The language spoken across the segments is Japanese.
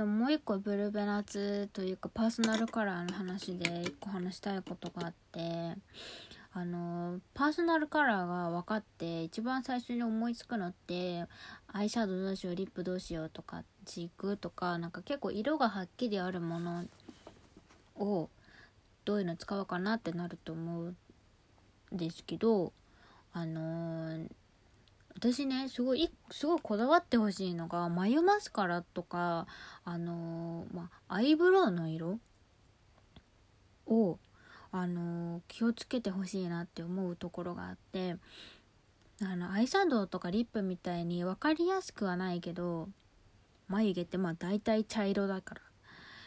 ともう一個ブルベナツというかパーソナルカラーの話で一個話したいことがあってあのパーソナルカラーが分かって一番最初に思いつくのってアイシャドウどうしようリップどうしようとかチークとかなんか結構色がはっきりあるものをどういうの使おうかなってなると思うんですけどあのー、私ねすごいすごいこだわってほしいのが眉マスカラとかあのー、ま、アイブロウの色をあの気をつけてほしいなって思うところがあってあのアイシャドウとかリップみたいに分かりやすくはないけど眉毛ってまあ大体茶色だから。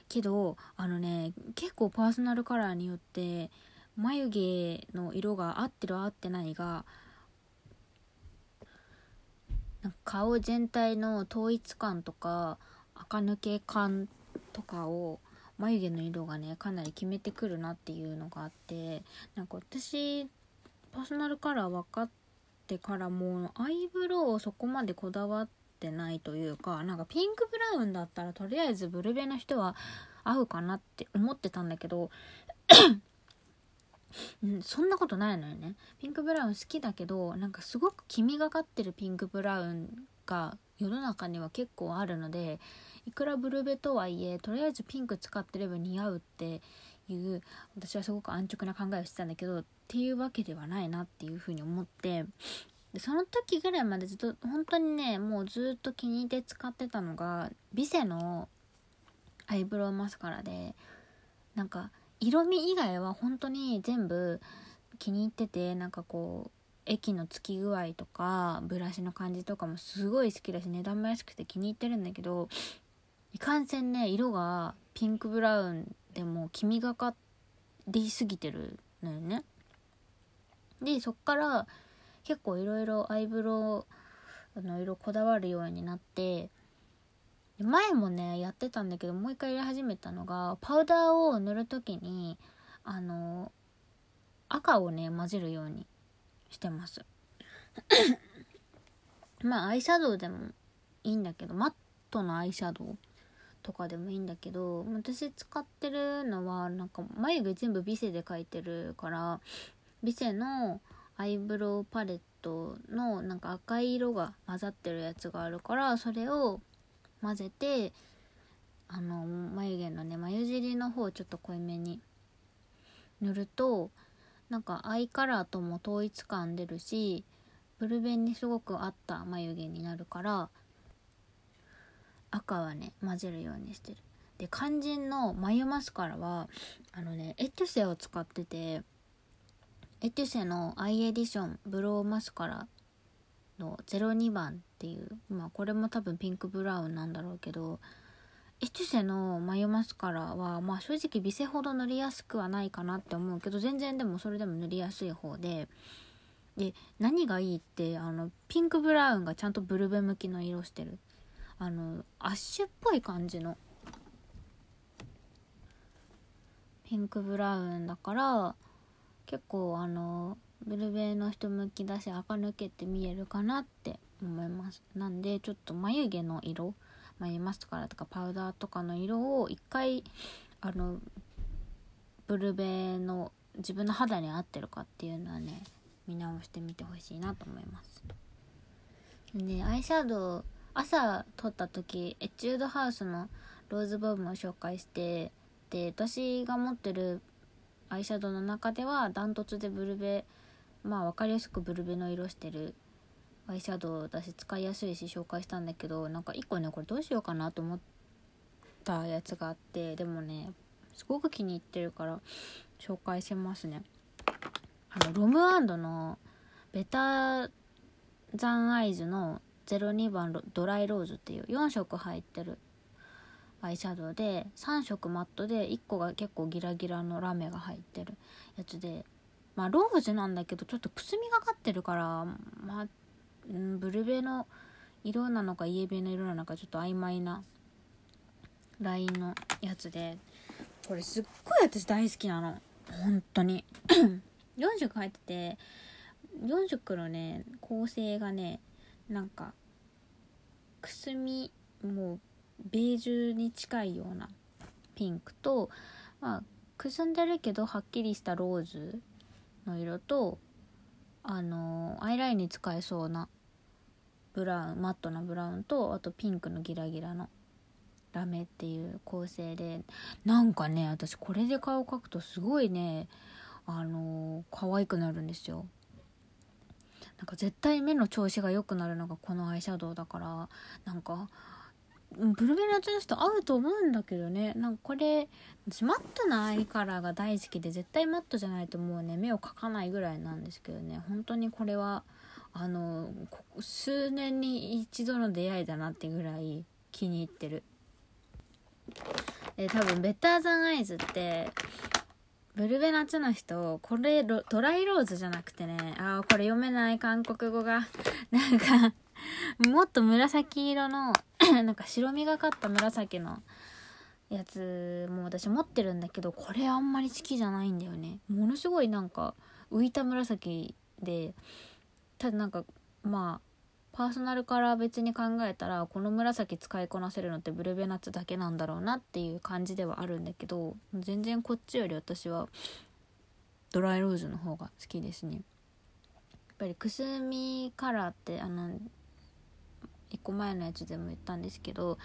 けどあのね結構パーソナルカラーによって眉毛の色が合ってる合ってないが顔全体の統一感とか垢抜け感とかを眉毛の色がねかなり決めてくるなっていうのがあってなんか私パーソナルカラー分かってからもうアイブロウをそこまでこだわってないというかなんかピンクブラウンだったらとりあえずブルベの人は合うかなって思ってたんだけどうん、そんなことないのよね。ピンクブラウン好きだけどなんかすごく黄みがかってるピンクブラウンが世の中には結構あるのでいくらブルベとはいえとりあえずピンク使ってれば似合うっていう私はすごく安直な考えをしてたんだけどっていうわけではないなっていうふうに思ってでその時ぐらいまでずっと本当にねもうずっと気に入って使ってたのがビセのアイブロウマスカラでなんか色味以外は本当に全部気に入っててなんかこう液のつき具合とかブラシの感じとかもすごい好きだし値段も安くて気に入ってるんだけどいかんせんね色がピンクブラウンでも黄みがかりすぎてるのよね。でそっから結構いろいろアイブロウの色こだわるようになって前もねやってたんだけどもう一回やり始めたのがパウダーを塗る時にあの赤をね混ぜるようにしてます。まあアイシャドウでもいいんだけどマットのアイシャドウとかでもいいんだけど私使ってるのはなんか眉毛全部ビセで描いてるからビセのアイブロウパレットのなんか赤い色が混ざってるやつがあるからそれを混ぜてあの眉毛のね眉尻の方ちょっと濃いめに塗るとなんかアイカラーとも統一感出るしブルベンにすごく合った眉毛になるから赤はね混ぜるようにしてる。で肝心の眉マスカラはあのねエトゥセを使っててエトゥセのアイエディションブローマスカラの02番っていうまあこれも多分ピンクブラウンなんだろうけどエトゥセの眉マスカラはまあ正直ビセほど塗りやすくはないかなって思うけど全然でもそれでも塗りやすい方でで何がいいってあのピンクブラウンがちゃんとブルベ向きの色してる。あのアッシュっぽい感じの。ピンクブラウンだから結構あのブルベの人向きだし垢抜けて見えるかなって思います。なんでちょっと眉毛の色眉マスカラとかパウダーとかの色を一回あのブルベの自分の肌に合ってるかっていうのはね見直してみてほしいなと思います。でアイシャドウ朝撮った時エチュードハウスのローズボブを紹介してで私が持ってるアイシャドウの中ではダントツでブルベまあ分かりやすくブルベの色してるアイシャドウだし使いやすいし紹介したんだけどなんか1個ねこれどうしようかなと思ったやつがあってでもねすごく気に入ってるから紹介しますね。あのロムアンドのベタザンアイズの02番ドライローズっていう4色入ってるアイシャドウで3色マットで1個が結構ギラギラのラメが入ってるやつでまあローズなんだけどちょっとくすみがかってるからまあブルベの色なのかイエベの色なのかちょっと曖昧なラインのやつでこれすっごい私大好きなの。本当に。4色入ってて4色のね構成がねなんかくすみもうベージュに近いようなピンクと、まあ、くすんでるけどはっきりしたローズの色とあのアイラインに使えそうなブラウンマットなブラウンとあとピンクのギラギラのラメっていう構成でなんかね私これで顔描くとすごいねあの可愛くなるんですよ。なんか絶対目の調子が良くなるのがこのアイシャドウだからなんかブルベナチの人合うと思うんだけどね。なんかこれ私マットなアイカラーが大好きで絶対マットじゃないともうね目を描かないぐらいなんですけどね。本当にこれはあの数年に一度の出会いだなってぐらい気に入ってる。で多分ベッターザンアイズってブルベ夏の人これドライローズじゃなくてね。ああこれ読めない韓国語が。なんか もっと紫色の なんか白みがかった紫のやつも私持ってるんだけどこれあんまり好きじゃないんだよね。ものすごいなんか浮いた紫でただなんかまあパーソナルカラー別に考えたらこの紫使いこなせるのってブルベナッツだけなんだろうなっていう感じではあるんだけど全然こっちより私はドライローズの方が好きですね。やっぱりくすみカラーってあの1個前のやつでも言ったんですけど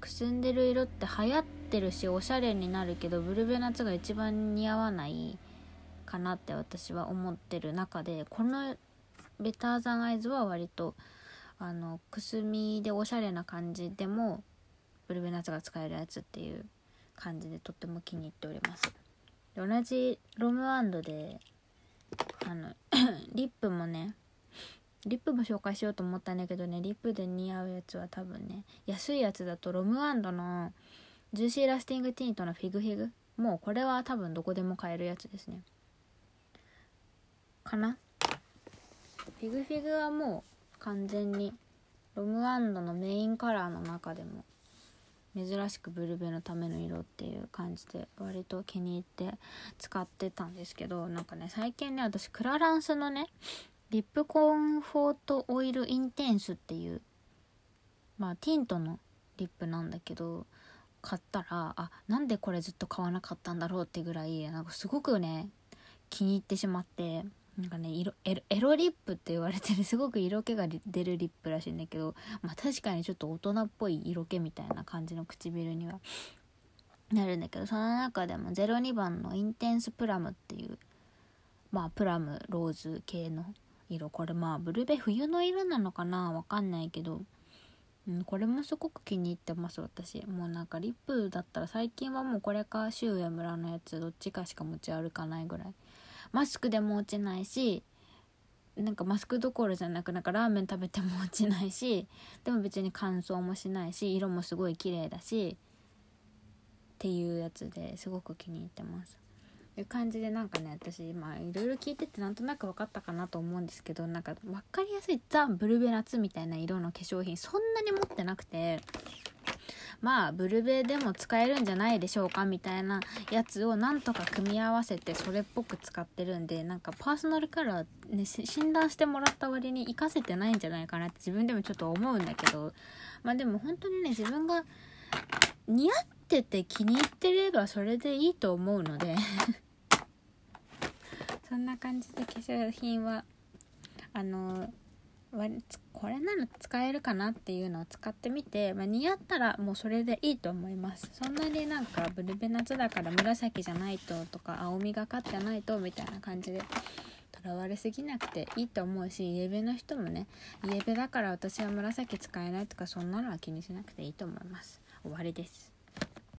くすんでる色って流行ってるしおしゃれになるけどブルベナツが一番似合わないかなって私は思ってる中でこのベターザンアイズは割とあのくすみでおしゃれな感じでもブルベナツが使えるやつっていう感じでとっても気に入っております。同じ rom&nd であの リップもねリップも紹介しようと思ったんだけどねリップで似合うやつは多分ね安いやつだと rom&nd のジューシーラスティングティントのフィグフィグもうこれは多分どこでも買えるやつですね。かな？フィグフィグはもう完全に rom&nd のメインカラーの中でも珍しくブルベのための色っていう感じで割と気に入って使ってたんですけどなんかね最近ね私クラランスのねリップコンフォートオイルインテンスっていうまあティントのリップなんだけど買ったらあなんでこれずっと買わなかったんだろうってぐらいなんかすごくね気に入ってしまってなんかね色エロリップって言われてるすごく色気が出るリップらしいんだけど、まあ、確かにちょっと大人っぽい色気みたいな感じの唇にはなるんだけどその中でも02番のインテンスプラムっていうまあプラムローズ系の色。これまあブルベ冬の色なのかな？わかんないけど、うん、これもすごく気に入ってます私。もうなんかリップだったら最近はもうこれかシュウエムラのやつどっちかしか持ち歩かないぐらい。マスクでも落ちないしなんかマスクどころじゃなくなんかラーメン食べても落ちないしでも別に乾燥もしないし色もすごい綺麗だしっていうやつですごく気に入ってます。いう感じでなんかね私まあいろいろ聞いててなんとなく分かったかなと思うんですけどなんか分かりやすいザ・ブルベナツみたいな色の化粧品そんなに持ってなくてまあブルベでも使えるんじゃないでしょうかみたいなやつをなんとか組み合わせてそれっぽく使ってるんでなんかパーソナルカラーね診断してもらった割に活かせてないんじゃないかなって自分でもちょっと思うんだけどまあでも本当にね自分が似合ってて気に入ってればそれでいいと思うので。そんな感じで化粧品はあのこれなら使えるかなっていうのを使ってみて、まあ、似合ったらもうそれでいいと思います。そんなになんかブルベ夏だから紫じゃないととか青みがかってないとみたいな感じでとらわれすぎなくていいと思うしイエベの人もねイエベだから私は紫使えないとかそんなのは気にしなくていいと思います。終わりです。